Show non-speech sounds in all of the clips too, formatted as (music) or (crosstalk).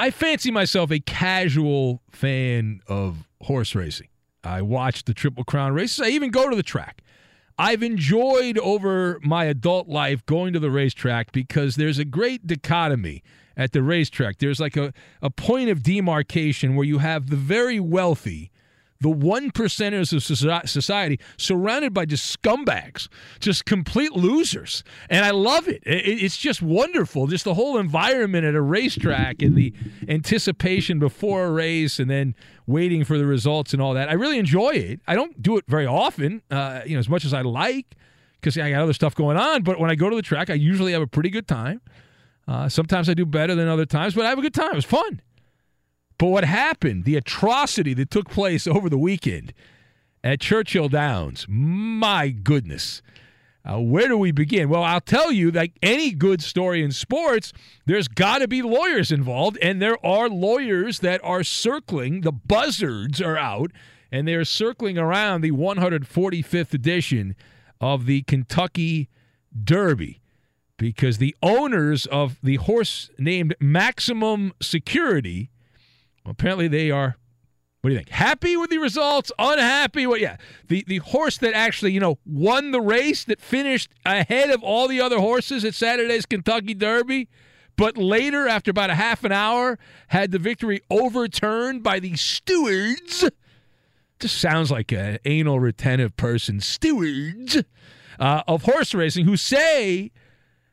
I fancy myself a casual fan of horse racing. I watch the Triple Crown races. I even go to the track. I've enjoyed over my adult life going to the racetrack because there's a great dichotomy at the racetrack. There's like a, a point of demarcation where you have the very wealthy, the one percenters of society surrounded by just scumbags, just complete losers. And I love it. It- It's just wonderful. Just the whole environment at a racetrack and the anticipation before a race and then waiting for the results and all that. I really enjoy it. I don't do it very often, uh, you know, as much as I like because I got other stuff going on. But when I go to the track, I usually have a pretty good time. Uh, sometimes I do better than other times, but I have a good time. It was fun. But what happened, the atrocity that took place over the weekend at Churchill Downs, my goodness. Uh, where do we begin? Well, I'll tell you, like any good story in sports, there's got to be lawyers involved, and there are lawyers that are circling. The buzzards are out, and they're circling around the 145th edition of the Kentucky Derby because the owners of the horse named Maximum Security apparently they are what do you think? Happy with the results? Unhappy? What yeah. The the horse that actually you know won the race that finished ahead of all the other horses at saturday's kentucky derby but later after about a half an hour had the victory overturned by the stewards. Just sounds like an anal retentive person. Stewards uh, of horse racing who say,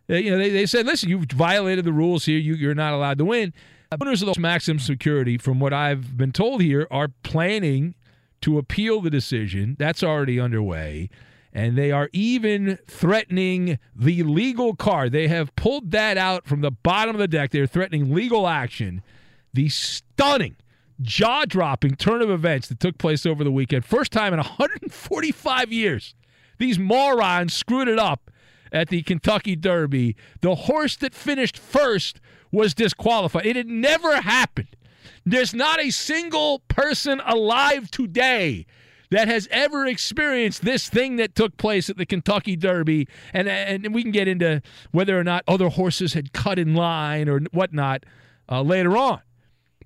you know, they, they said, listen, you've violated the rules here. You, you're not allowed to win. Owners of the maximum security, from what I've been told here, are planning to appeal the decision. That's already underway. And they are even threatening the legal card. They have pulled that out from the bottom of the deck. They're threatening legal action. The stunning, jaw dropping turn of events that took place over the weekend. First time in 145 years. These morons screwed it up at the Kentucky Derby. The horse that finished first was disqualified. It had never happened. There's not a single person alive today that has ever experienced this thing that took place at the Kentucky Derby. And, and we can get into whether or not other horses had cut in line or whatnot uh, later on.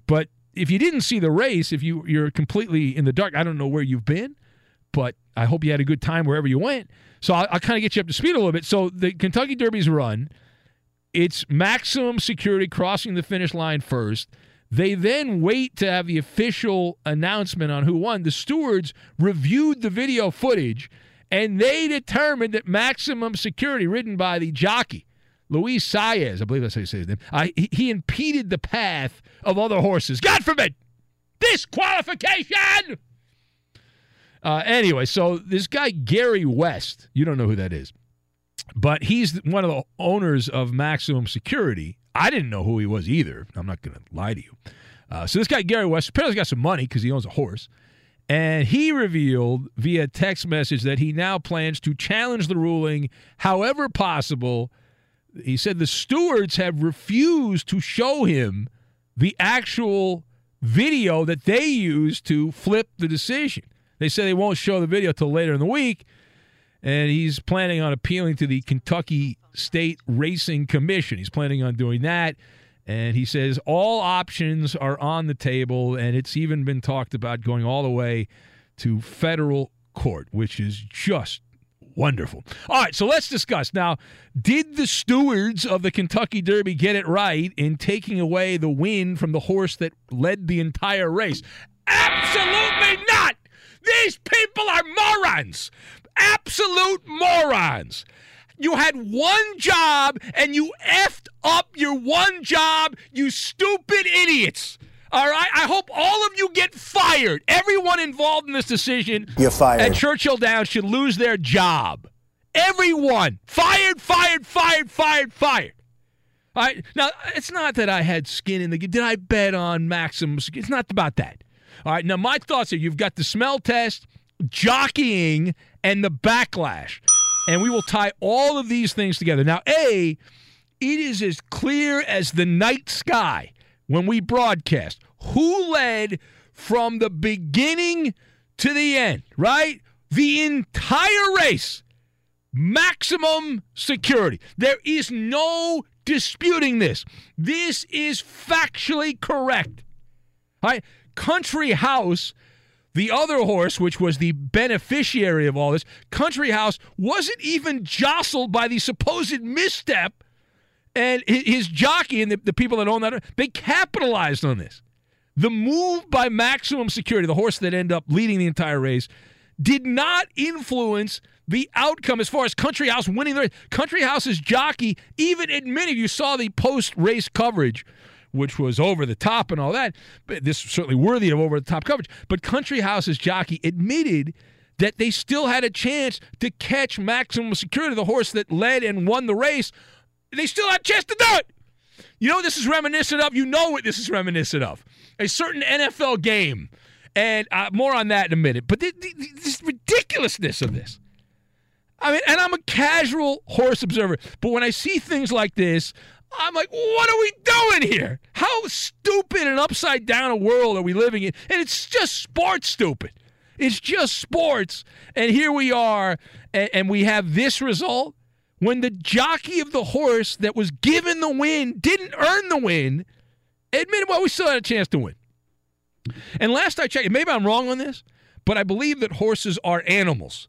But if you didn't see the race, if you, you're completely in the dark, I don't know where you've been, but I hope you had a good time wherever you went. So I'll, I'll kind of get you up to speed a little bit. So the Kentucky Derby's run, it's maximum security crossing the finish line first. They then wait to have the official announcement on who won. The stewards reviewed the video footage and they determined that maximum security, ridden by the jockey, Luis Saez, I believe that's how you say his name, he, he impeded the path of other horses. God forbid! Disqualification! Uh, anyway, so this guy, Gary West, you don't know who that is, but he's one of the owners of Maximum Security. I didn't know who he was either. I'm not going to lie to you. Uh, so this guy, Gary West, apparently got some money because he owns a horse. And he revealed via text message that he now plans to challenge the ruling however possible. He said the stewards have refused to show him the actual video that they used to flip the decision. They say they won't show the video till later in the week, and he's planning on appealing to the Kentucky State Racing Commission. He's planning on doing that. And he says all options are on the table, and it's even been talked about going all the way to federal court, which is just wonderful. All right, so let's discuss. Now, did the stewards of the Kentucky Derby get it right in taking away the win from the horse that led the entire race? Absolutely not! These people are morons. Absolute morons. You had one job and you effed up your one job, you stupid idiots. All right. I hope all of you get fired. Everyone involved in this decision You're fired. at Churchill Downs should lose their job. Everyone. Fired, fired, fired, fired, fired. All right. Now, it's not that I had skin in the game. Did I bet on Maximum? It's not about that. All right. Now, my thoughts are you've got the smell test, jockeying, and the backlash. And we will tie all of these things together. Now, A, it is as clear as the night sky when we broadcast who led from the beginning to the end, right? The entire race, maximum security. There is no disputing this. This is factually correct. All right? Country House, the other horse, which was the beneficiary of all this, Country House wasn't even jostled by the supposed misstep. And his jockey and the, the people that own that, they capitalized on this. The move by Maximum Security, the horse that ended up leading the entire race, did not influence the outcome as far as Country House winning the race. Country House's jockey even admitted, you saw the post race coverage, which was over the top and all that. But this is certainly worthy of over the top coverage. But Country House's jockey admitted that they still had a chance to catch Maximum Security, the horse that led and won the race. They still had a chance to do it. You know this is reminiscent of? You know what this is reminiscent of? A certain NFL game. And uh, more on that in a minute. But this ridiculousness of this. I mean, and I'm a casual horse observer, but when I see things like this, I'm like, what are we doing here? How stupid and upside down a world are we living in? And it's just sports stupid. It's just sports. And here we are, and, and we have this result when the jockey of the horse that was given the win didn't earn the win. Admitted, well, we still had a chance to win. And last I checked, maybe I'm wrong on this, but I believe that horses are animals.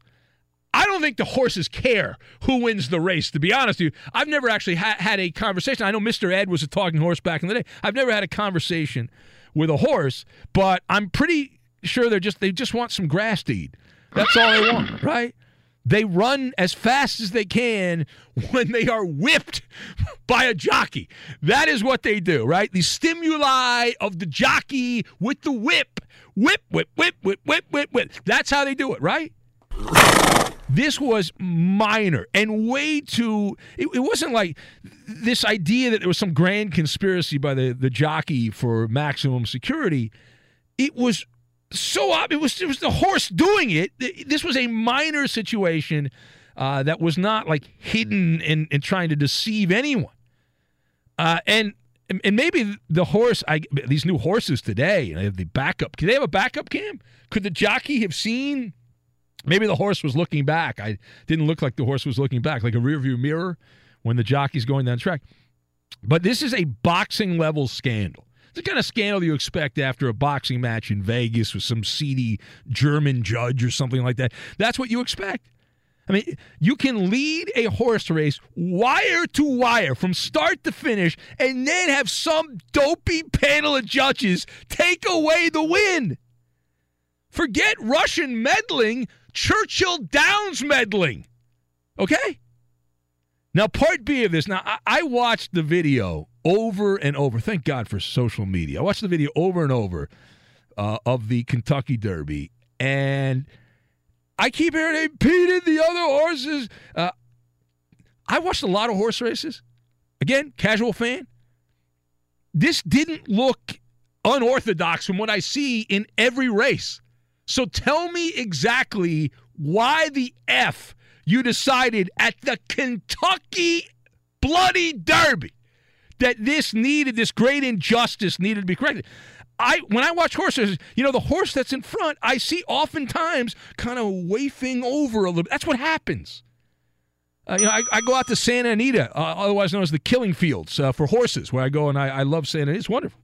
I don't think the horses care who wins the race, to be honest with you. I've never actually ha- had a conversation. I know Mr. Ed was a talking horse back in the day. I've never had a conversation with a horse, but I'm pretty sure they're just they just want some grass to eat. That's all they want, right? They run as fast as they can when they are whipped (laughs) by a jockey. That is what they do, right? The stimuli of the jockey with the whip. Whip, whip, whip, whip, whip, whip, whip. That's how they do it, right? This was minor and way too. It, it, wasn't like this idea that there was some grand conspiracy by the, the jockey for maximum security. It was so it was it was the horse doing it. This was a minor situation uh, that was not like hidden and, and trying to deceive anyone. Uh, and and maybe the horse, I these new horses today, they have the backup. Can they have a backup cam? Could the jockey have seen? Maybe the horse was looking back. I didn't look like the horse was looking back, like a rearview mirror when the jockey's going down track. But this is a boxing level scandal. It's the kind of scandal you expect after a boxing match in Vegas with some seedy German judge or something like that. That's what you expect. I mean, you can lead a horse race wire to wire from start to finish and then have some dopey panel of judges take away the win. Forget Russian meddling, Churchill Downs meddling. Okay? Now, part B of this. Now, I, I watched the video over and over. Thank God for social media. I watched the video over and over uh, of the Kentucky Derby, and I keep hearing they impeded the other horses. Uh, I watched a lot of horse races. Again, casual fan. This didn't look unorthodox from what I see in every race. So tell me exactly why the F you decided at the Kentucky Bloody Derby that this needed, this great injustice needed to be corrected. I when I watch horses, you know, the horse that's in front, I see oftentimes kind of wafting over a little. That's what happens. Uh, you know, I, I, go out to Santa Anita, uh, otherwise known as the killing fields uh, for horses, where I go and I, I, love Santa Anita. It's wonderful.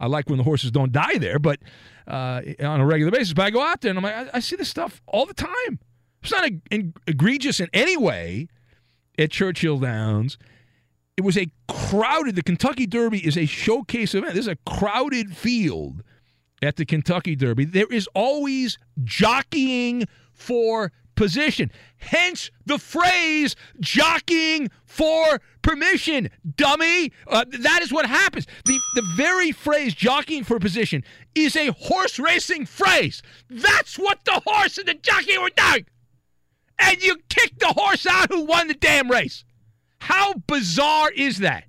I like when the horses don't die there, but uh, on a regular basis. But I go out there and I'm like, I, I see this stuff all the time. It's not a, in, egregious in any way at Churchill Downs it was a crowded. The Kentucky Derby is a showcase event. This is a crowded field at the Kentucky Derby. There is always jockeying for position. Hence the phrase jockeying for permission, dummy. Uh, that is what happens. The, the very phrase jockeying for position is a horse racing phrase. That's what the horse and the jockey were doing. And you kicked the horse out who won the damn race. How bizarre is that?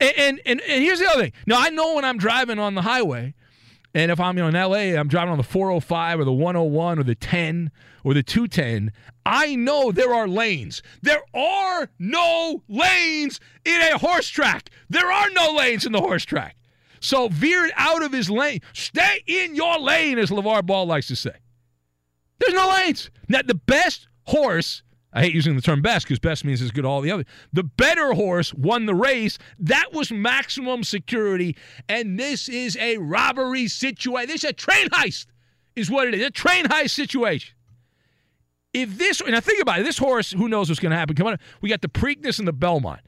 And, and, and, and here's the other thing. Now, I know when I'm driving on the highway, and if I'm you know, in LA, I'm driving on the 405 or the 101 or the 10 or the 210, I know there are lanes. There are no lanes in a horse track. There are no lanes in the horse track. So veered out of his lane. Stay in your lane, as LeVar Ball likes to say. There's no lanes. Now, the best horse I hate using the term best because best means as good as all the other. The better horse won the race. That was maximum security. And this is a robbery situation. This is a train heist, is what it is. A train heist situation. If this, I think about it, this horse, who knows what's going to happen? Come on, we got the Preakness and the Belmont.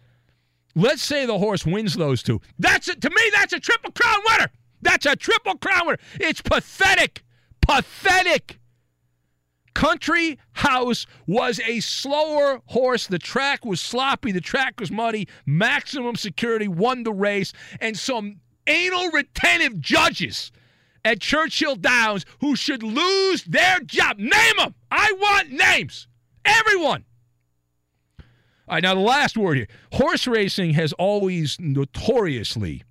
Let's say the horse wins those two. That's it. To me, that's a triple crown winner. That's a triple crown winner. It's pathetic. Pathetic. Country House was a slower horse. The track was sloppy. The track was muddy. Maximum Security won the race. And some anal retentive judges at Churchill Downs who should lose their job. Name them. I want names. Everyone. All right, now the last word here. Horse racing has always notoriously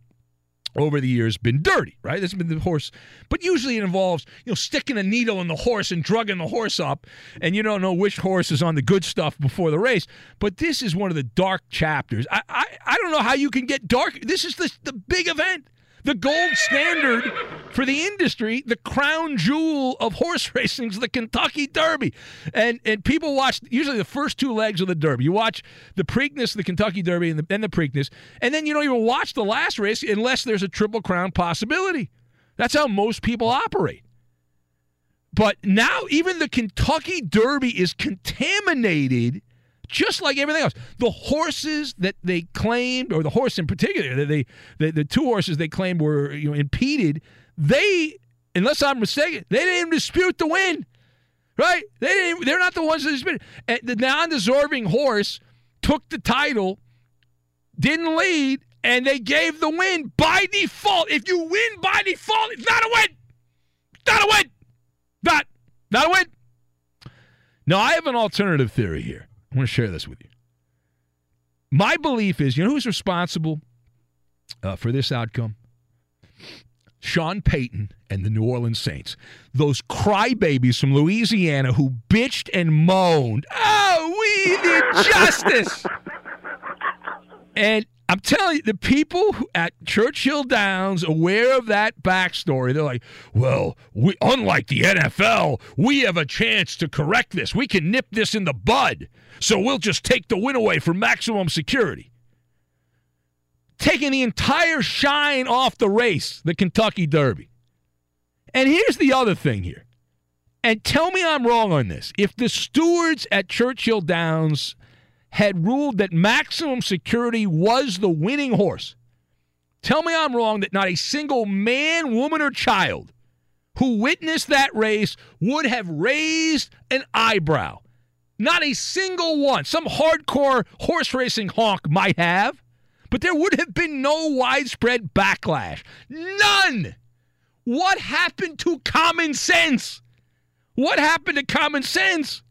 over the years been dirty, right? That's been the horse, but usually it involves you know sticking a needle in the horse and drugging the horse up, and you don't know which horse is on the good stuff before the race. But this is one of the dark chapters. I I, I don't know how you can get dark. This is the the big event the gold standard for the industry, the crown jewel of horse (laughs) racing is the Kentucky Derby. And and people watch usually the first two legs of the Derby. You watch the Preakness, the Kentucky Derby, and the, and the Preakness, and then you don't even watch the last race unless there's a Triple Crown possibility. That's how most people operate. But now even the Kentucky Derby is contaminated – just like everything else. The horses that they claimed, or the horse in particular, that they the, the two horses they claimed were you know impeded, they, unless I'm mistaken, they didn't dispute the win. right? They didn't, they're not the ones that been. The non-deserving horse took the title, didn't lead, and they gave the win by default. If you win by default, it's not a win. Not a win. Not not a win. Now I have an alternative theory here. I want to share this with you. My belief is, you know who's responsible uh, for this outcome? Sean Payton and the New Orleans Saints. Those crybabies from Louisiana who bitched and moaned, oh, we need justice. (laughs) and I'm telling you, the people at Churchill Downs, aware of that backstory, they're like, well, we, unlike the NFL, we have a chance to correct this. We can nip this in the bud. So we'll just take the win away for maximum security taking the entire shine off the race, the Kentucky Derby. And here's the other thing here. And tell me I'm wrong on this. If the stewards at Churchill Downs had ruled that maximum security was the winning horse, tell me I'm wrong that not a single man, woman, or child who witnessed that race would have raised an eyebrow. Not a single one. Some hardcore horse racing honk might have but there would have been no widespread backlash. None. What happened to common sense? What happened to common sense?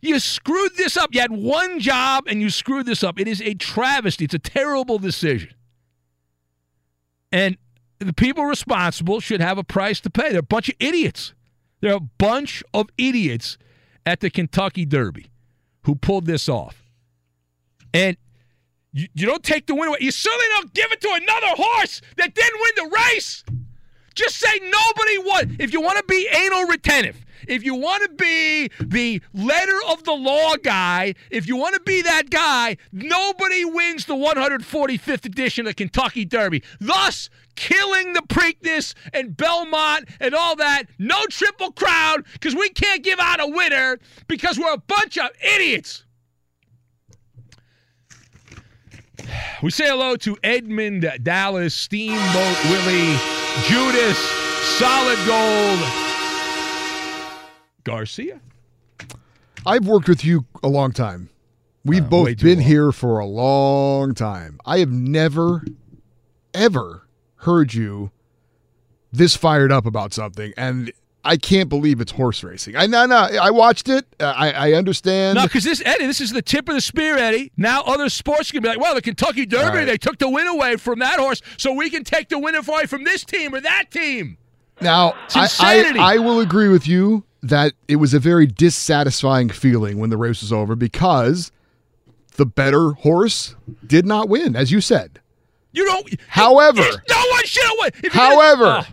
You screwed this up. You had one job and you screwed this up. It is a travesty. It's a terrible decision. And the people responsible should have a price to pay. They're a bunch of idiots. They're a bunch of idiots at the Kentucky Derby who pulled this off. And you, you don't take the win away. You certainly don't give it to another horse that didn't win the race. Just say nobody won. If you want to be anal retentive, if you want to be the letter of the law guy, if you want to be that guy, nobody wins the 145th edition of Kentucky Derby. Thus, killing the Preakness and Belmont and all that. No triple crown because we can't give out a winner because we're a bunch of idiots. We say hello to Edmund Dallas, Steamboat Willie, Judas, Solid Gold, Garcia. I've worked with you a long time. We've uh, both been long. here for a long time. I have never, ever heard you this fired up about something. And I can't believe it's horse racing. I no no. I watched it. Uh, I I understand. No, because this Eddie, this is the tip of the spear, Eddie. Now other sports can be like, well, the Kentucky Derby, right. they took the win away from that horse, so we can take the win away from this team or that team. Now, I, I, I will agree with you that it was a very dissatisfying feeling when the race was over because the better horse did not win, as you said. You don't. However, no one should have won. However. Uh,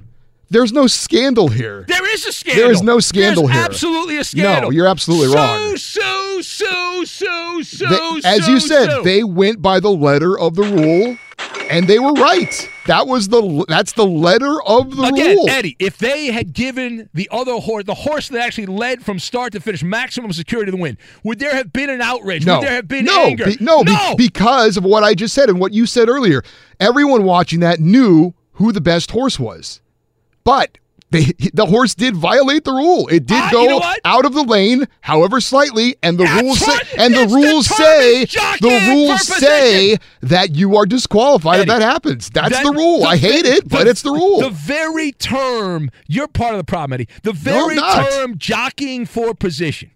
there's no scandal here. There is a scandal. There is no scandal There's here. Absolutely a scandal. No, you're absolutely so, wrong. So, so, so, so, they, As you said, so. they went by the letter of the rule, and they were right. That was the that's the letter of the Again, rule. Eddie, if they had given the other horse, the horse that actually led from start to finish, maximum security to the win, would there have been an outrage? No. Would there have been no, anger? Be, no, no. Be, because of what I just said and what you said earlier. Everyone watching that knew who the best horse was. But they, the horse did violate the rule. It did uh, go you know out of the lane, however slightly, and the That's rules say, and the rules say the rules say that you are disqualified Eddie, if that happens. That's that, the rule. The, I hate it, the, but it's the rule. The very term you're part of the problem, Eddie. The very no, term jockeying for position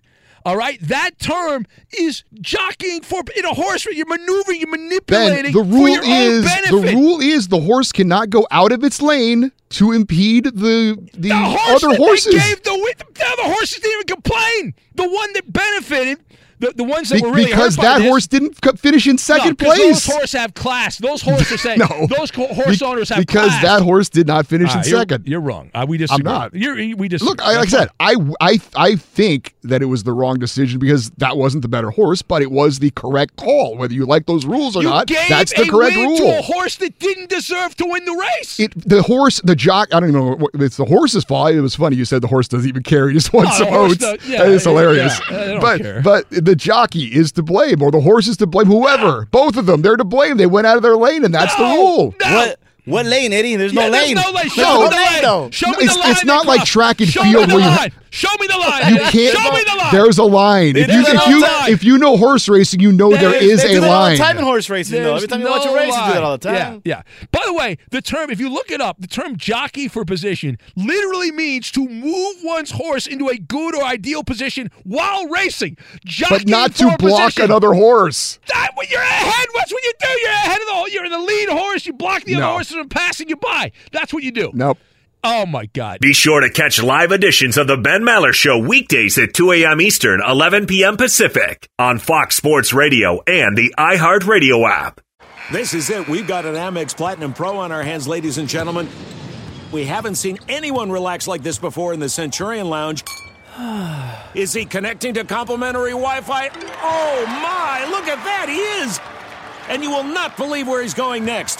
all right, that term is jockeying for in a horse. You're maneuvering, you're manipulating. Ben, the rule is the rule is the horse cannot go out of its lane to impede the the, the horse other horses. gave the, the other horses didn't even complain. The one that benefited the, the ones that Be- were really because that this, horse didn't finish in second no, place. Those horses have class. Those horses (laughs) saying no, those horse Be- owners have class. because class. that horse did not finish uh, in you're, second. You're wrong. Uh, we disagree. I'm not. You're, we disagree. Look, I, like I said, I, I I think that it was the wrong decision because that wasn't the better horse, but it was the correct call. Whether you like those rules or you not, that's the correct rule. To a horse that didn't deserve to win the race. It the horse, the jock. I don't even know. It's the horse's fault. It was funny. You said the horse doesn't even care. He just wants oh, some oats. yeah, that is hilarious. Yeah, but care. but the jockey is to blame, or the horse is to blame. Whoever, both of them, they're to blame. They went out of their lane, and that's no, the rule. No. What What lane, Eddie? There's Yeah, no there's lane. no lane. Show No. me the line. though. Show me it's, the line. it's not like track and Show field me the where you line. Show me the line. you can't. Show me the line. There's a line. If you There's if you line. if you know horse racing, you know there There is a line. the time in horse racing, though. Every time you watch a race, you do that all the time. Yeah, yeah. By the way, the term, if you look it up, the term jockey for position literally means to move one's horse into a good or ideal position while racing. Jockey but not to block position. another horse. That when you're ahead, what's what you do? You're ahead of the you're in the lead horse, you block the other No. horses from passing you by. That's what you do. Nope. Oh my God. Be sure to catch live editions of The Ben Maller Show weekdays at 2 a.m. Eastern, 11 p.m. Pacific on Fox Sports Radio and the iHeartRadio app. This is it. We've got an Amex Platinum Pro on our hands, ladies and gentlemen. We haven't seen anyone relax like this before in the Centurion Lounge. (sighs) Is he connecting to complimentary Wi Fi? Oh my, look at that! He is! And you will not believe where he's going next.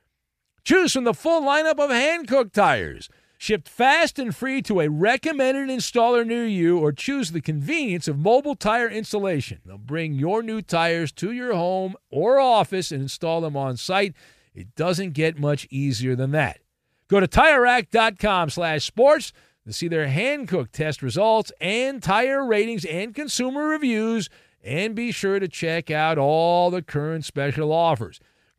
Choose from the full lineup of Hankook tires. Shipped fast and free to a recommended installer near you, or choose the convenience of mobile tire installation. They'll bring your new tires to your home or office and install them on site. It doesn't get much easier than that. Go to TireRack.com slash sports to see their Hankook test results and tire ratings and consumer reviews, and be sure to check out all the current special offers.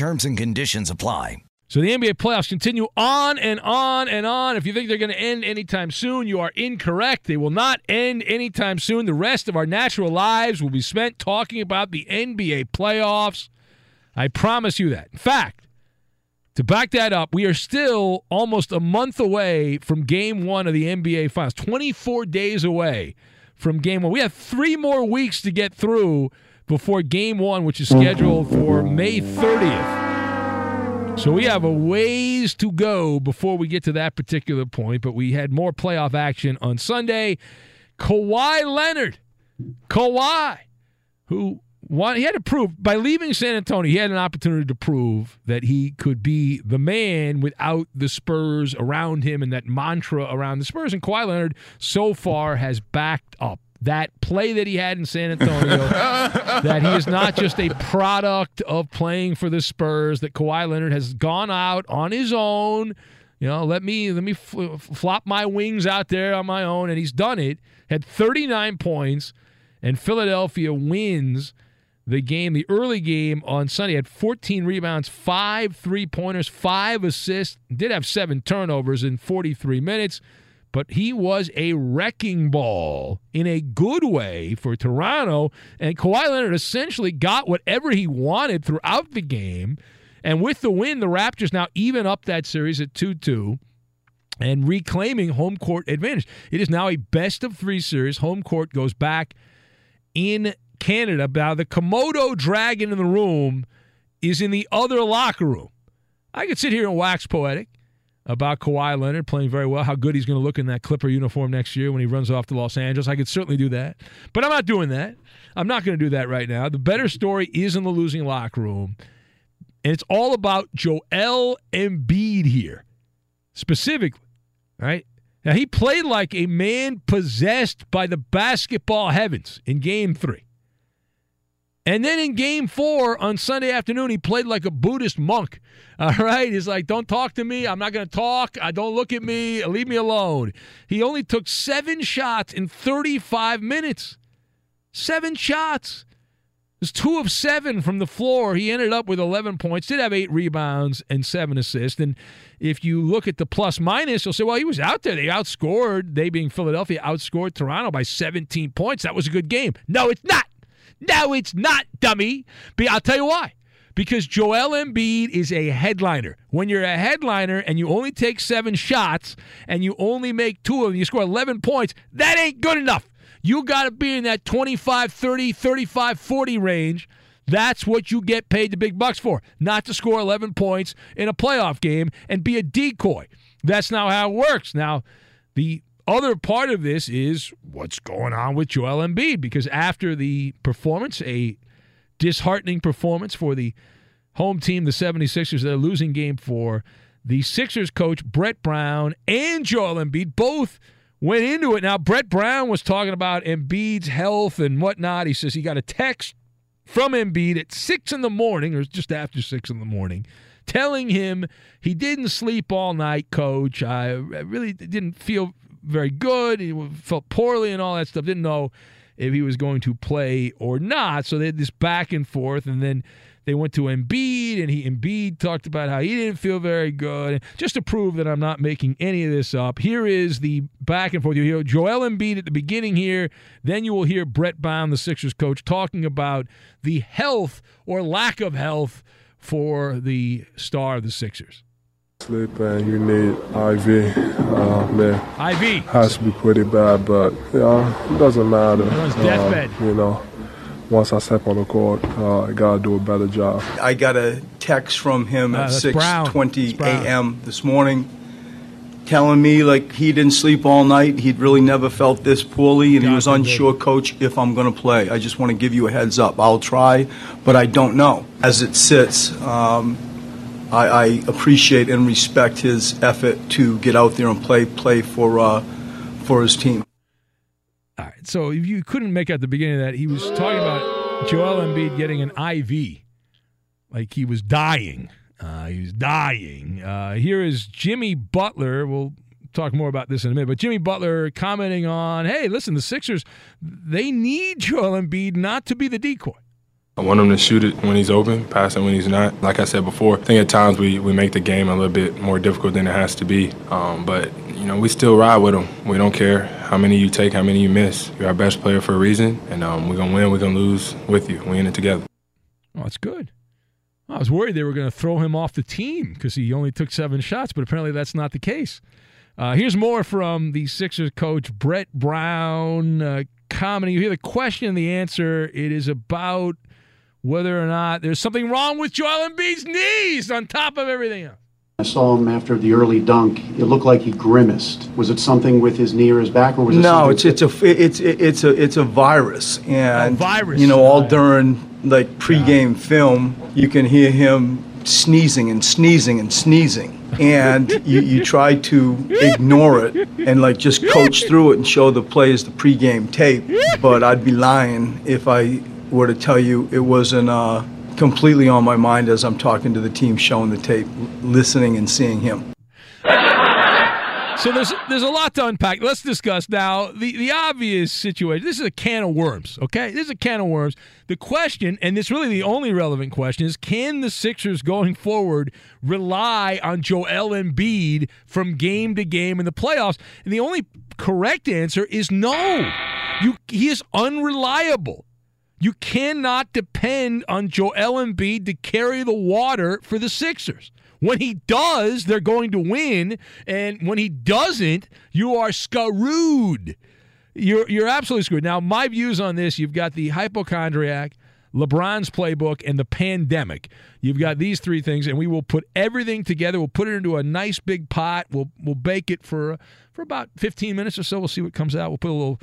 Terms and conditions apply. So the NBA playoffs continue on and on and on. If you think they're going to end anytime soon, you are incorrect. They will not end anytime soon. The rest of our natural lives will be spent talking about the NBA playoffs. I promise you that. In fact, to back that up, we are still almost a month away from game one of the NBA Finals, 24 days away from game one. We have three more weeks to get through before game one, which is scheduled for May 30th. So we have a ways to go before we get to that particular point, but we had more playoff action on Sunday. Kawhi Leonard, Kawhi, who won, he had to prove by leaving San Antonio, he had an opportunity to prove that he could be the man without the Spurs around him and that mantra around the Spurs. And Kawhi Leonard so far has backed up that play that he had in San Antonio, (laughs) that he is not just a product of playing for the Spurs, that Kawhi Leonard has gone out on his own. You know, let me let me fl- flop my wings out there on my own, and he's done it. Had 39 points, and Philadelphia wins the game, the early game on Sunday. Had 14 rebounds, five three pointers, five assists. Did have seven turnovers in 43 minutes but he was a wrecking ball in a good way for Toronto. And Kawhi Leonard essentially got whatever he wanted throughout the game. And with the win, the Raptors now even up that series at 2 2 and reclaiming home court advantage. It is now a best of three series. Home court goes back in Canada. Now, the Komodo dragon in the room is in the other locker room. I could sit here and wax poetic about Kawhi Leonard playing very well, how good he's going to look in that Clipper uniform next year when he runs off to Los Angeles. I could certainly do that. But I'm not doing that. I'm not going to do that right now. The better story is in the losing locker room. And it's all about Joel Embiid here, specifically, right? Now, he played like a man possessed by the basketball heavens in game three. And then in game four on Sunday afternoon, he played like a Buddhist monk. (laughs) All right. He's like, don't talk to me. I'm not going to talk. I don't look at me. Leave me alone. He only took seven shots in 35 minutes. Seven shots. It was two of seven from the floor. He ended up with 11 points, did have eight rebounds and seven assists. And if you look at the plus minus, you'll say, well, he was out there. They outscored, they being Philadelphia, outscored Toronto by 17 points. That was a good game. No, it's not. No, it's not, dummy. But I'll tell you why. Because Joel Embiid is a headliner. When you're a headliner and you only take seven shots and you only make two of them, you score 11 points, that ain't good enough. You got to be in that 25, 30, 35, 40 range. That's what you get paid the big bucks for, not to score 11 points in a playoff game and be a decoy. That's not how it works. Now, the other part of this is what's going on with Joel Embiid because after the performance, a disheartening performance for the home team, the 76ers, they're losing game four. The Sixers coach, Brett Brown, and Joel Embiid both went into it. Now, Brett Brown was talking about Embiid's health and whatnot. He says he got a text from Embiid at six in the morning, or just after six in the morning, telling him he didn't sleep all night, coach. I really didn't feel very good. He felt poorly and all that stuff. Didn't know if he was going to play or not. So they had this back and forth, and then they went to Embiid, and he Embiid talked about how he didn't feel very good. Just to prove that I'm not making any of this up, here is the back and forth. You hear Joel Embiid at the beginning here, then you will hear Brett Brown, the Sixers coach, talking about the health or lack of health for the star of the Sixers. Sleep and you need IV. Uh, man, IV has to be pretty bad, but yeah, it doesn't matter. deathbed. Uh, you know, once I step on the court, uh, I gotta do a better job. I got a text from him Uh, at 6:20 a.m. this morning, telling me like he didn't sleep all night. He'd really never felt this poorly, and he was unsure, Coach, if I'm going to play. I just want to give you a heads up. I'll try, but I don't know. As it sits. Um, I, I appreciate and respect his effort to get out there and play play for uh, for his team. All right. So if you couldn't make out the beginning of that, he was talking about Joel Embiid getting an IV, like he was dying. Uh, he was dying. Uh, here is Jimmy Butler. We'll talk more about this in a minute, but Jimmy Butler commenting on, "Hey, listen, the Sixers, they need Joel Embiid not to be the decoy." I want him to shoot it when he's open, pass it when he's not. Like I said before, I think at times we, we make the game a little bit more difficult than it has to be. Um, but, you know, we still ride with him. We don't care how many you take, how many you miss. You're our best player for a reason, and um, we're going to win, we're going to lose with you. We're in it together. Oh, that's good. I was worried they were going to throw him off the team because he only took seven shots, but apparently that's not the case. Uh, here's more from the Sixers coach, Brett Brown. Uh, commenting, you hear the question and the answer. It is about whether or not there's something wrong with Joel Embiid's knees on top of everything else. I saw him after the early dunk. It looked like he grimaced. Was it something with his knee or his back, or was it no? It's it's a it's it's a it's a virus, and a virus. You know, all during like pregame yeah. film, you can hear him sneezing and sneezing and sneezing, and (laughs) you, you try to ignore it and like just coach through it and show the players the pregame tape. But I'd be lying if I were to tell you it wasn't. Uh, completely on my mind as I'm talking to the team, showing the tape, listening and seeing him. So there's there's a lot to unpack. Let's discuss now the, the obvious situation. This is a can of worms, okay? This is a can of worms. The question, and it's really the only relevant question, is can the Sixers going forward rely on Joel Embiid from game to game in the playoffs? And the only correct answer is no. You he is unreliable. You cannot depend on Joel Embiid to carry the water for the Sixers. When he does, they're going to win, and when he doesn't, you are screwed. You're you're absolutely screwed. Now, my views on this: you've got the hypochondriac, LeBron's playbook, and the pandemic. You've got these three things, and we will put everything together. We'll put it into a nice big pot. We'll we'll bake it for for about 15 minutes or so. We'll see what comes out. We'll put a little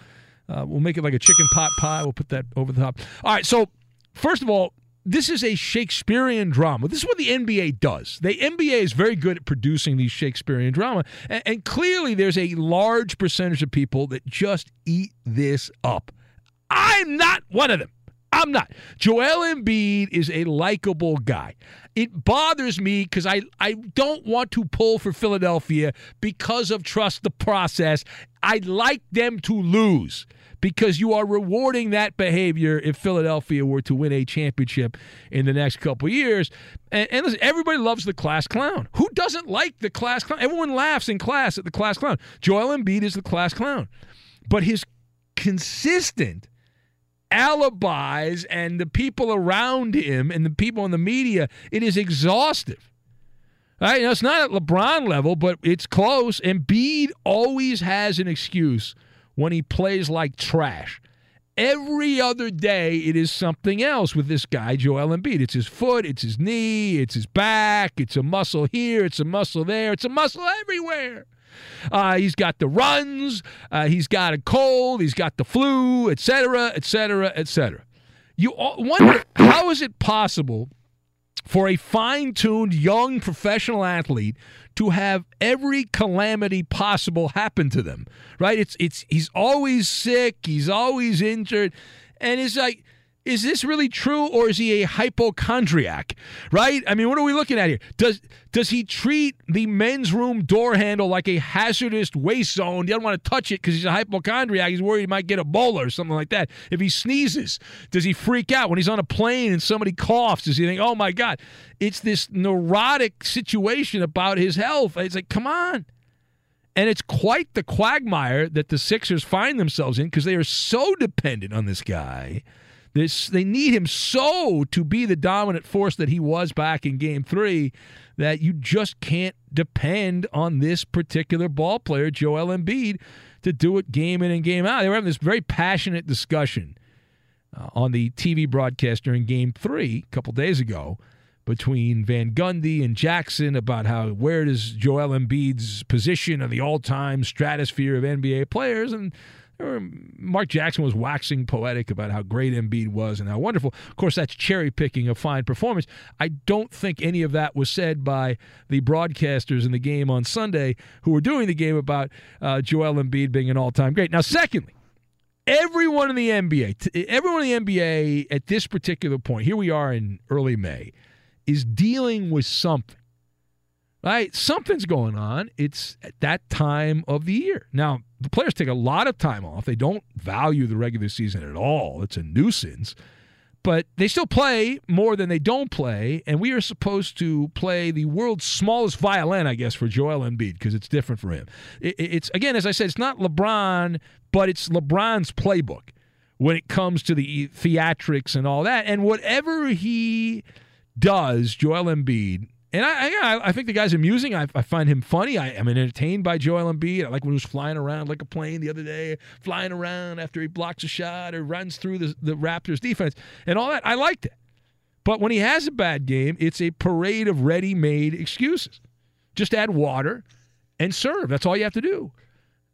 uh, we'll make it like a chicken pot pie. We'll put that over the top. All right. So, first of all, this is a Shakespearean drama. This is what the NBA does. The NBA is very good at producing these Shakespearean drama, and, and clearly there's a large percentage of people that just eat this up. I'm not one of them. I'm not. Joel Embiid is a likable guy. It bothers me because I, I don't want to pull for Philadelphia because of trust the process. I'd like them to lose because you are rewarding that behavior if Philadelphia were to win a championship in the next couple years. And, and listen, everybody loves the class clown. Who doesn't like the class clown? Everyone laughs in class at the class clown. Joel Embiid is the class clown. But his consistent alibis and the people around him and the people in the media, it is exhaustive. Right? Know, it's not at LeBron level, but it's close. And Embiid always has an excuse when he plays like trash. Every other day, it is something else with this guy, Joel Embiid. It's his foot, it's his knee, it's his back, it's a muscle here, it's a muscle there, it's a muscle everywhere. Uh, he's got the runs, uh, he's got a cold, he's got the flu, etc., etc., etc. You wonder how is it possible for a fine-tuned young professional athlete to have every calamity possible happen to them, right? It's it's he's always sick, he's always injured, and it's like is this really true or is he a hypochondriac? Right? I mean, what are we looking at here? Does does he treat the men's room door handle like a hazardous waste zone? He doesn't want to touch it because he's a hypochondriac. He's worried he might get Ebola or something like that. If he sneezes, does he freak out when he's on a plane and somebody coughs? Does he think, "Oh my God"? It's this neurotic situation about his health. It's like, come on. And it's quite the quagmire that the Sixers find themselves in because they are so dependent on this guy this they need him so to be the dominant force that he was back in game 3 that you just can't depend on this particular ball player Joel Embiid to do it game in and game out. They were having this very passionate discussion uh, on the TV broadcast during game 3 a couple days ago between Van Gundy and Jackson about how where does Joel Embiid's position in the all-time stratosphere of NBA players and Mark Jackson was waxing poetic about how great Embiid was and how wonderful. Of course, that's cherry picking a fine performance. I don't think any of that was said by the broadcasters in the game on Sunday who were doing the game about uh, Joel Embiid being an all time great. Now, secondly, everyone in the NBA, everyone in the NBA at this particular point, here we are in early May, is dealing with something right? Something's going on. It's at that time of the year. Now, the players take a lot of time off. They don't value the regular season at all. It's a nuisance. But they still play more than they don't play, and we are supposed to play the world's smallest violin, I guess, for Joel Embiid because it's different for him. it's again, as I said, it's not LeBron, but it's LeBron's playbook when it comes to the theatrics and all that. And whatever he does, Joel Embiid and I, I, I, think the guy's amusing. I, I find him funny. I am entertained by Joel Embiid. I like when he was flying around like a plane the other day, flying around after he blocks a shot or runs through the, the Raptors defense and all that. I liked it. But when he has a bad game, it's a parade of ready made excuses. Just add water and serve. That's all you have to do.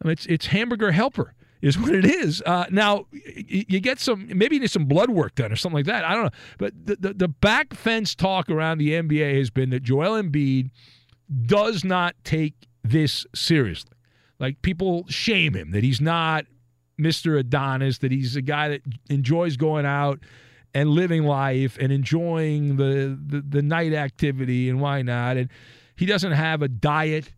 I mean, it's, it's hamburger helper is what it is. Uh, now you get some maybe you need some blood work done or something like that. I don't know, but the, the, the back fence talk around the NBA has been that Joel Embiid does not take this seriously. Like people shame him that he's not Mr. Adonis, that he's a guy that enjoys going out and living life and enjoying the, the, the night activity and why not. And he doesn't have a diet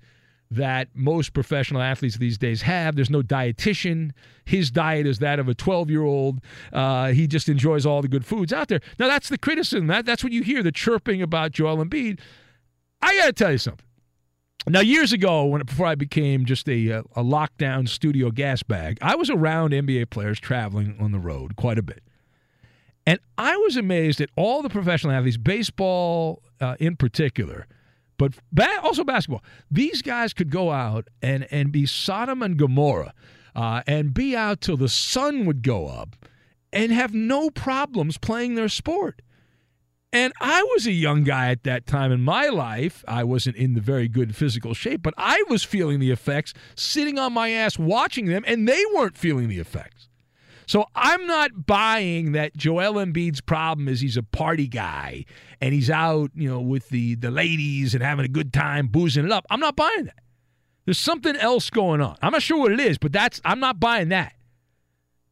that most professional athletes these days have. There's no dietitian. His diet is that of a 12 year old. Uh, he just enjoys all the good foods out there. Now, that's the criticism. That, that's what you hear the chirping about Joel Embiid. I got to tell you something. Now, years ago, when before I became just a, a lockdown studio gas bag, I was around NBA players traveling on the road quite a bit. And I was amazed at all the professional athletes, baseball uh, in particular, but ba- also basketball. These guys could go out and, and be Sodom and Gomorrah uh, and be out till the sun would go up and have no problems playing their sport. And I was a young guy at that time in my life. I wasn't in the very good physical shape, but I was feeling the effects sitting on my ass watching them, and they weren't feeling the effects. So I'm not buying that Joel Embiid's problem is he's a party guy and he's out, you know, with the the ladies and having a good time, boozing it up. I'm not buying that. There's something else going on. I'm not sure what it is, but that's I'm not buying that.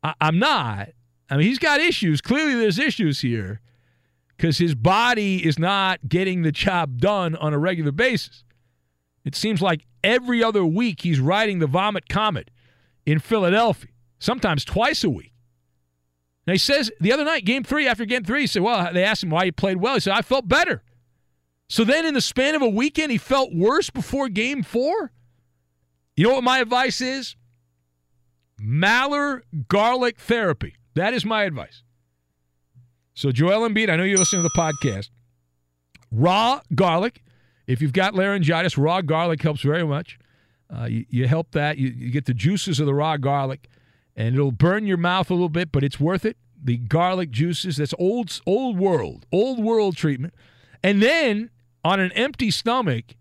I, I'm not. I mean, he's got issues. Clearly, there's issues here because his body is not getting the job done on a regular basis. It seems like every other week he's riding the vomit comet in Philadelphia sometimes twice a week. Now he says the other night, game three, after game three, he said, Well, they asked him why he played well. He said, I felt better. So then in the span of a weekend, he felt worse before game four. You know what my advice is? Maller garlic therapy. That is my advice. So, Joel Embiid, I know you're listening to the podcast. Raw garlic. If you've got laryngitis, raw garlic helps very much. Uh, you, you, help that. You, you get the juices of the raw garlic and it'll burn your mouth a little bit, but it's worth it. The garlic juices, that's old old world, old world treatment. And then on an empty stomach,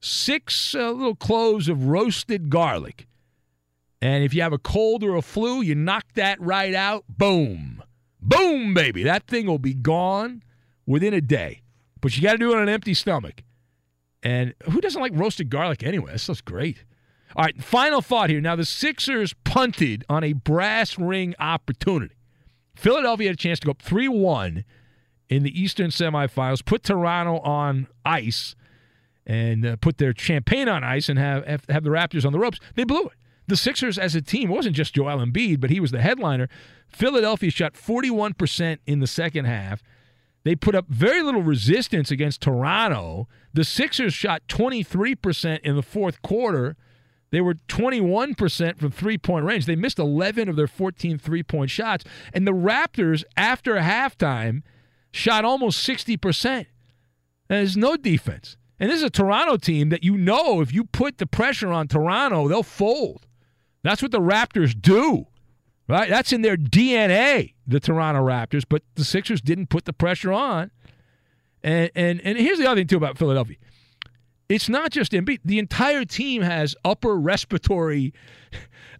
six uh, little cloves of roasted garlic. And if you have a cold or a flu, you knock that right out. Boom. Boom, baby. That thing will be gone within a day. But you got to do it on an empty stomach. And who doesn't like roasted garlic anyway? That stuff's great. All right, final thought here. Now, the Sixers punted on a brass ring opportunity. Philadelphia had a chance to go up 3 1 in the Eastern semifinals, put Toronto on ice, and uh, put their champagne on ice and have, have, the Raptors on the ropes. They blew it. The Sixers as a team wasn't just Joel Embiid, but he was the headliner. Philadelphia shot 41% in the second half. They put up very little resistance against Toronto. The Sixers shot 23% in the fourth quarter. They were 21% from three point range. They missed 11 of their 14 three point shots. And the Raptors, after halftime, shot almost 60%. And there's no defense. And this is a Toronto team that you know if you put the pressure on Toronto, they'll fold. That's what the Raptors do, right? That's in their DNA, the Toronto Raptors. But the Sixers didn't put the pressure on. And, and, and here's the other thing, too, about Philadelphia it's not just Embiid. The entire team has upper respiratory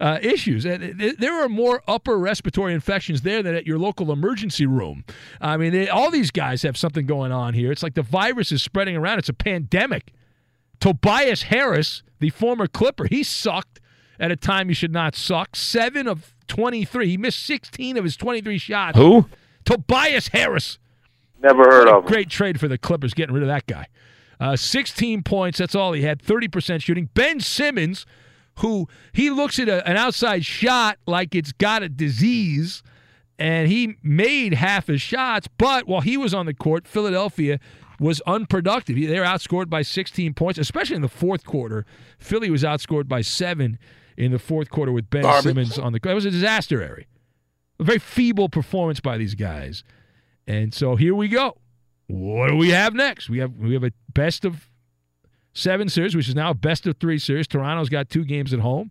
uh, issues. There are more upper respiratory infections there than at your local emergency room. I mean, they, all these guys have something going on here. It's like the virus is spreading around. It's a pandemic. Tobias Harris, the former Clipper, he sucked at a time he should not suck. Seven of 23. He missed 16 of his 23 shots. Who? Tobias Harris. Never heard of him. Great trade for the Clippers getting rid of that guy. Uh, 16 points. That's all he had. 30% shooting. Ben Simmons, who he looks at a, an outside shot like it's got a disease, and he made half his shots. But while he was on the court, Philadelphia was unproductive. They were outscored by 16 points, especially in the fourth quarter. Philly was outscored by seven in the fourth quarter with Ben Garbage. Simmons on the court. It was a disaster, Harry. A very feeble performance by these guys. And so here we go. What do we have next? We have we have a best of seven series, which is now a best of three series. Toronto's got two games at home.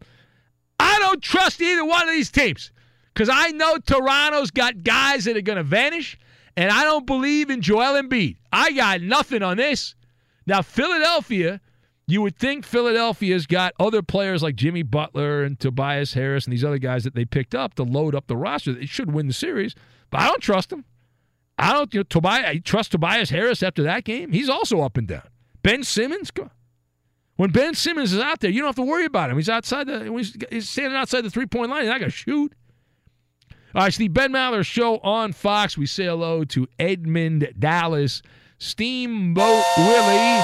I don't trust either one of these teams because I know Toronto's got guys that are going to vanish, And I don't believe in Joel Embiid. I got nothing on this. Now, Philadelphia, you would think Philadelphia's got other players like Jimmy Butler and Tobias Harris and these other guys that they picked up to load up the roster. They should win the series, but I don't trust them. I don't you know, Tobias, I trust Tobias Harris after that game. He's also up and down. Ben Simmons, when Ben Simmons is out there, you don't have to worry about him. He's outside the he's standing outside the three point line. He's not going to shoot. All right, it's the Ben Maller Show on Fox. We say hello to Edmund Dallas, Steamboat Willie,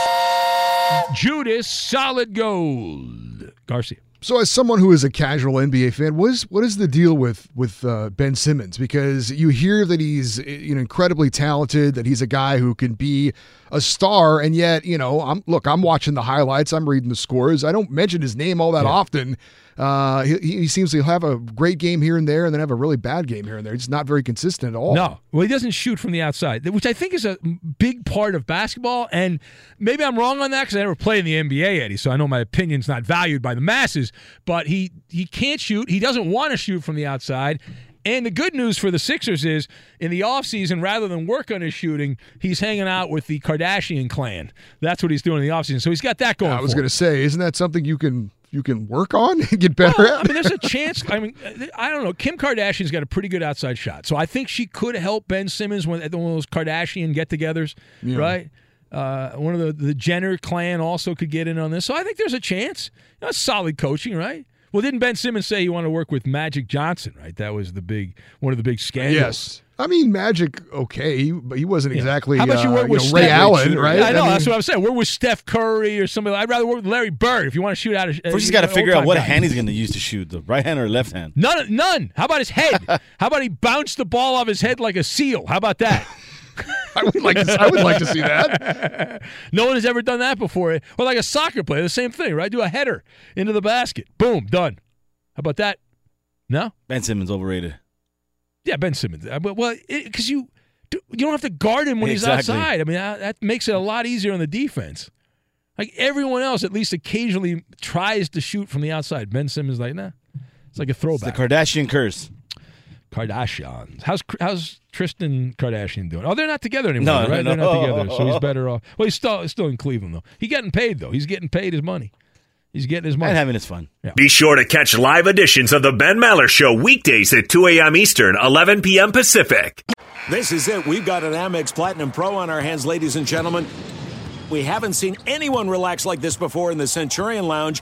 Judas Solid Gold, Garcia. So, as someone who is a casual NBA fan, what is what is the deal with with uh, Ben Simmons? Because you hear that he's you know incredibly talented, that he's a guy who can be a star, and yet you know, I'm look, I'm watching the highlights, I'm reading the scores. I don't mention his name all that yeah. often. Uh, he, he, seems to have a great game here and there, and then have a really bad game here and there. He's not very consistent at all. No, well, he doesn't shoot from the outside, which I think is a big part of basketball. And maybe I'm wrong on that because I never played in the NBA, Eddie, so I know my opinion's not valued by the masses. But he he can't shoot. He doesn't want to shoot from the outside. And the good news for the Sixers is in the offseason, rather than work on his shooting, he's hanging out with the Kardashian clan. That's what he's doing in the offseason. So he's got that going. I was going to say, isn't that something you can you can work on and get better well, at? I mean, there's a (laughs) chance. I mean, I don't know. Kim Kardashian's got a pretty good outside shot, so I think she could help Ben Simmons when at one of those Kardashian get-togethers, yeah. right? Uh, one of the the Jenner clan also could get in on this, so I think there's a chance. You know, solid coaching, right? Well, didn't Ben Simmons say he wanted to work with Magic Johnson? Right, that was the big one of the big scandals. Yes. I mean, Magic, okay, but he wasn't yeah. exactly. How about you work uh, with you know, Ray Allen, right? I know. I mean, that's what I'm saying. We're with Steph Curry or somebody. I'd rather work with Larry Bird if you want to shoot out. Of, First, he's got to figure out what guy. hand he's going to use to shoot the right hand or left hand. None. None. How about his head? (laughs) How about he bounced the ball off his head like a seal? How about that? (laughs) I would like to. I would like to see that. (laughs) no one has ever done that before. Or like a soccer player, the same thing, right? Do a header into the basket. Boom, done. How about that? No. Ben Simmons overrated. Yeah, Ben Simmons. Uh, well, because you you don't have to guard him when exactly. he's outside. I mean, that, that makes it a lot easier on the defense. Like everyone else, at least occasionally tries to shoot from the outside. Ben Simmons, like, nah, it's like a throwback. It's the Kardashian curse. Kardashians. How's how's Tristan Kardashian doing? Oh, they're not together anymore, no, right? No, they're not together, so he's oh, oh, oh. better off. Well, he's still still in Cleveland though. He's getting paid though. He's getting paid his money. He's getting his money. And having his fun. Yeah. Be sure to catch live editions of the Ben Maller Show weekdays at 2 a.m. Eastern, 11 p.m. Pacific. This is it. We've got an Amex Platinum Pro on our hands, ladies and gentlemen. We haven't seen anyone relax like this before in the Centurion Lounge.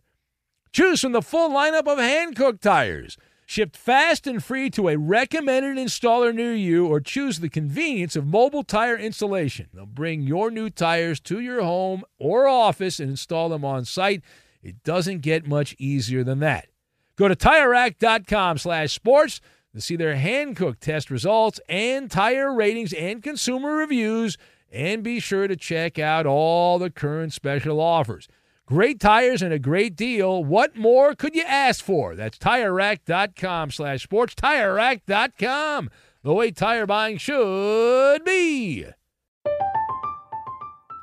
Choose from the full lineup of Hankook tires. Shipped fast and free to a recommended installer near you, or choose the convenience of mobile tire installation. They'll bring your new tires to your home or office and install them on site. It doesn't get much easier than that. Go to TireRack.com slash sports to see their Hankook test results and tire ratings and consumer reviews, and be sure to check out all the current special offers. Great tires and a great deal. What more could you ask for? That's TireRack.com slash sports. TireRack.com, the way tire buying should be.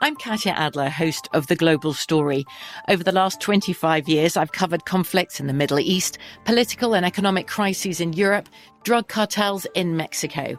I'm Katya Adler, host of The Global Story. Over the last 25 years, I've covered conflicts in the Middle East, political and economic crises in Europe, drug cartels in Mexico.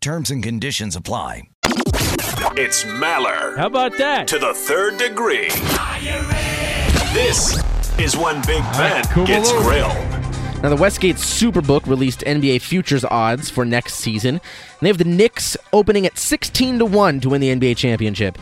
Terms and conditions apply. It's Maller. How about that? To the third degree. This is when Big Ben cool gets over. grilled. Now, the Westgate Superbook released NBA futures odds for next season. And they have the Knicks opening at 16 to 1 to win the NBA championship.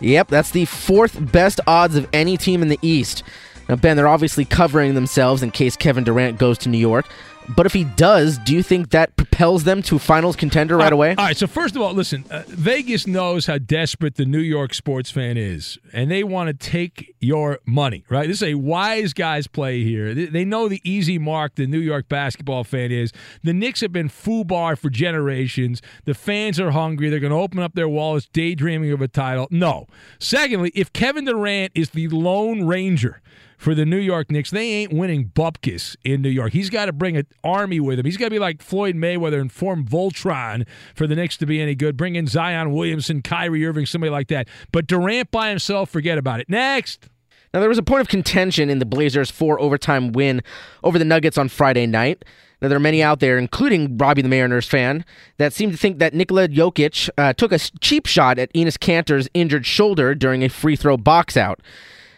Yep, that's the fourth best odds of any team in the East. Now, Ben, they're obviously covering themselves in case Kevin Durant goes to New York. But if he does, do you think that propels them to finals contender right Uh, away? All right. So first of all, listen. Uh, Vegas knows how desperate the New York sports fan is, and they want to take your money. Right. This is a wise guys play here. They, they know the easy mark the New York basketball fan is. The Knicks have been foobar for generations. The fans are hungry. They're going to open up their wallets, daydreaming of a title. No. Secondly, if Kevin Durant is the Lone Ranger for the New York Knicks. They ain't winning bupkis in New York. He's got to bring an army with him. He's got to be like Floyd Mayweather and form Voltron for the Knicks to be any good. Bring in Zion Williamson, Kyrie Irving, somebody like that. But Durant by himself, forget about it. Next. Now, there was a point of contention in the Blazers' four overtime win over the Nuggets on Friday night. Now, there are many out there, including Robbie the Mariners fan, that seem to think that Nikola Jokic uh, took a cheap shot at Enes Kanter's injured shoulder during a free throw box out.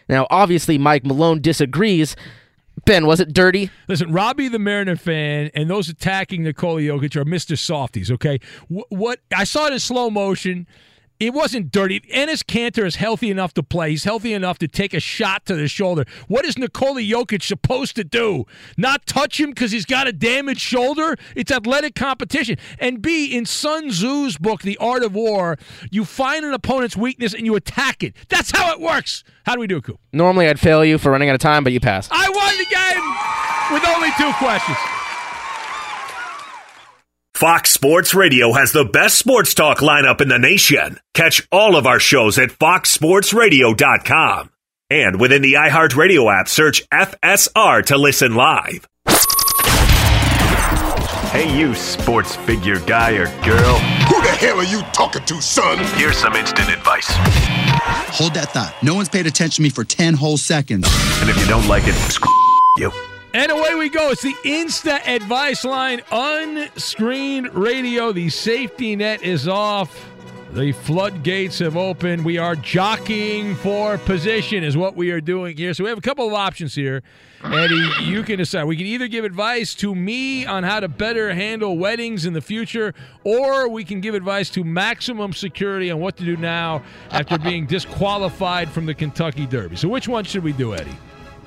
Now, obviously, Mike Malone disagrees. Ben, was it dirty? Listen, Robbie the Mariner fan and those attacking Nikola Jokic are Mr. Softies, okay? What, what I saw it in slow motion. It wasn't dirty. Enes Kanter is healthy enough to play. He's healthy enough to take a shot to the shoulder. What is Nikola Jokic supposed to do? Not touch him because he's got a damaged shoulder? It's athletic competition. And B, in Sun Tzu's book, The Art of War, you find an opponent's weakness and you attack it. That's how it works. How do we do, Coop? Normally, I'd fail you for running out of time, but you passed. I won the game with only two questions. Fox Sports Radio has the best sports talk lineup in the nation. Catch all of our shows at foxsportsradio.com. And within the iHeartRadio app, search FSR to listen live. Hey, you sports figure guy or girl. Who the hell are you talking to, son? Here's some instant advice. Hold that thought. No one's paid attention to me for 10 whole seconds. And if you don't like it, screw you. And away we go. It's the Insta Advice Line unscreened radio. The safety net is off. The floodgates have opened. We are jockeying for position, is what we are doing here. So we have a couple of options here. Eddie, you can decide. We can either give advice to me on how to better handle weddings in the future, or we can give advice to maximum security on what to do now after being disqualified from the Kentucky Derby. So which one should we do, Eddie?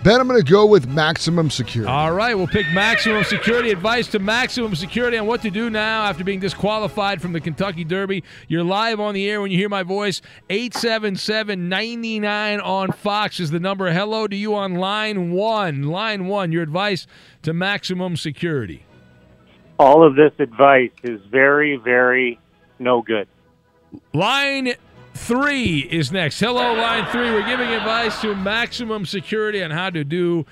Ben, I'm going to go with maximum security. All right, we'll pick maximum security. Advice to maximum security on what to do now after being disqualified from the Kentucky Derby. You're live on the air when you hear my voice. 877 99 on Fox is the number. Hello to you on line one. Line one, your advice to maximum security. All of this advice is very, very no good. Line three is next. Hello, line three. We're giving advice to maximum security on how to do,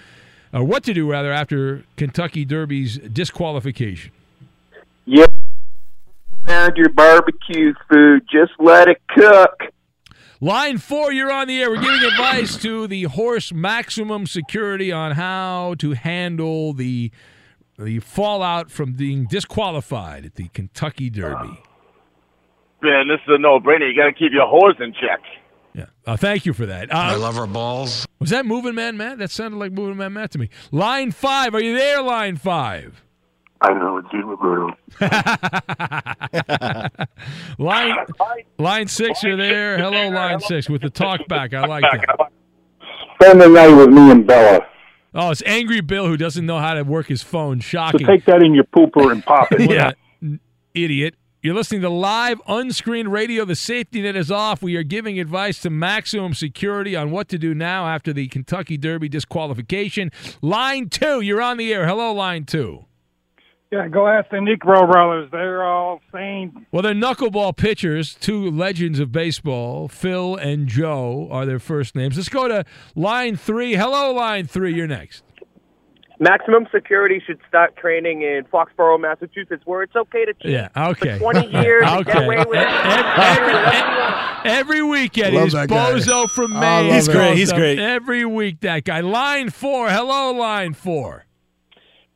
or what to do rather, after Kentucky Derby's disqualification. Yep. Around your barbecue food, just let it cook. Line four, you're on the air. We're giving advice to the horse maximum security on how to handle the the fallout from being disqualified at the Kentucky Derby. Man, this is a no-brainer. You got to keep your horse in check. Yeah. Uh, thank you for that. Uh, I love our balls. Was that Moving Man Matt? That sounded like Moving Man Matt to me. Line five, are you there? Line five. I know it's you, Roberto. (laughs) line line six, you're there. Hello, line six with the talk back. I like that. Spend the night with me and Bella. Oh, it's Angry Bill who doesn't know how to work his phone. Shocking. So take that in your pooper and pop it. (laughs) yeah, idiot. You're listening to live unscreened radio. The safety net is off. We are giving advice to maximum security on what to do now after the Kentucky Derby disqualification. Line two, you're on the air. Hello, line two. Yeah, go ask the Niekro brothers. They're all sane. Well, they're knuckleball pitchers, two legends of baseball. Phil and Joe are their first names. Let's go to line three. Hello, line three. You're next. Maximum security should start training in Foxborough, Massachusetts, where it's okay to cheat Yeah, okay. for 20 (laughs) years and get away with it. (laughs) Every weekend, Love he's. Bozo from I Maine. love He's it. great, he's great. Every week, that guy. Line four. Hello, line four.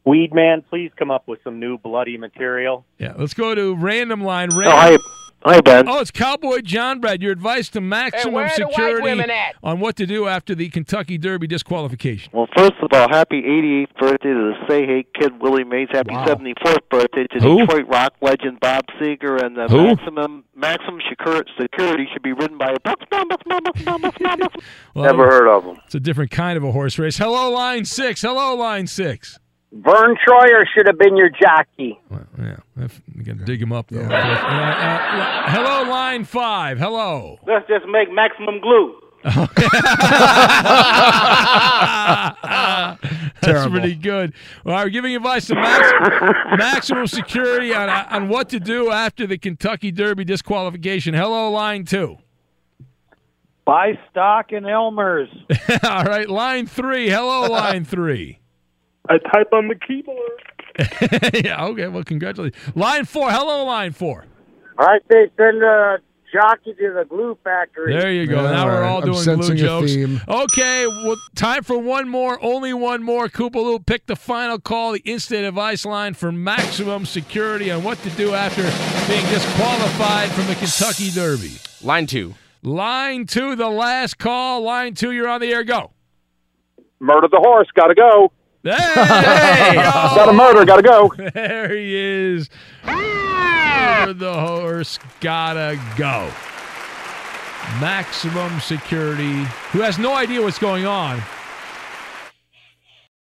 Weed man, please come up with some new bloody material. Yeah, let's go to random line. Oh, Random. hi. Hi, Ben. Oh, it's Cowboy John Brad. Your advice to maximum where the white security on what to do after the Kentucky Derby disqualification. Well, first of all, happy 88th birthday to the Say Hey Kid Willie Mays. Happy 74th birthday to Who? Detroit rock legend Bob Seger. And the Who? maximum maximum security should be ridden by a buck. (laughs) Well, Never heard of him. It's a different kind of a horse race. Hello, line six. Hello, line six. Verne Troyer should have been your jockey. Yeah, if- you got to dig him up. Though. Uh, uh, hello, line five. Hello. Let's just make maximum glue. (laughs) That's Terrible. pretty good. Well, we're giving advice to max, (laughs) maximum security on, on what to do after the Kentucky Derby disqualification. Hello, line two. Buy stock in Elmer's. (laughs) All right, line three. Hello, line three. I type on the keyboard. (laughs) yeah, okay. Well, congratulations. Line four. Hello, line four. I think send the jockey to the glue factory. There you go. Yeah, now we're right. all I'm doing glue sensing a jokes. theme. Okay, well, time for one more. Only one more. Koopaloo, pick the final call, the instant advice line for maximum security on what to do after being disqualified from the Kentucky Derby. Line two. Line two, the last call. Line two, you're on the air. Go. Murder the horse. Gotta go. Hey! (laughs) Got a murder. Gotta go. There he is. Where the horse gotta go. Maximum security. Who has no idea what's going on.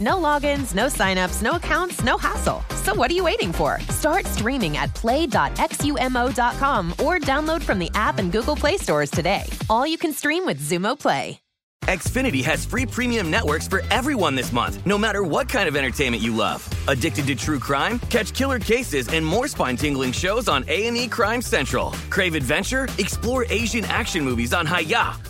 No logins, no signups, no accounts, no hassle. So what are you waiting for? Start streaming at play.xumo.com or download from the app and Google Play stores today. All you can stream with Xumo Play. Xfinity has free premium networks for everyone this month, no matter what kind of entertainment you love. Addicted to true crime? Catch killer cases and more spine-tingling shows on A&E Crime Central. Crave adventure? Explore Asian action movies on Hayya.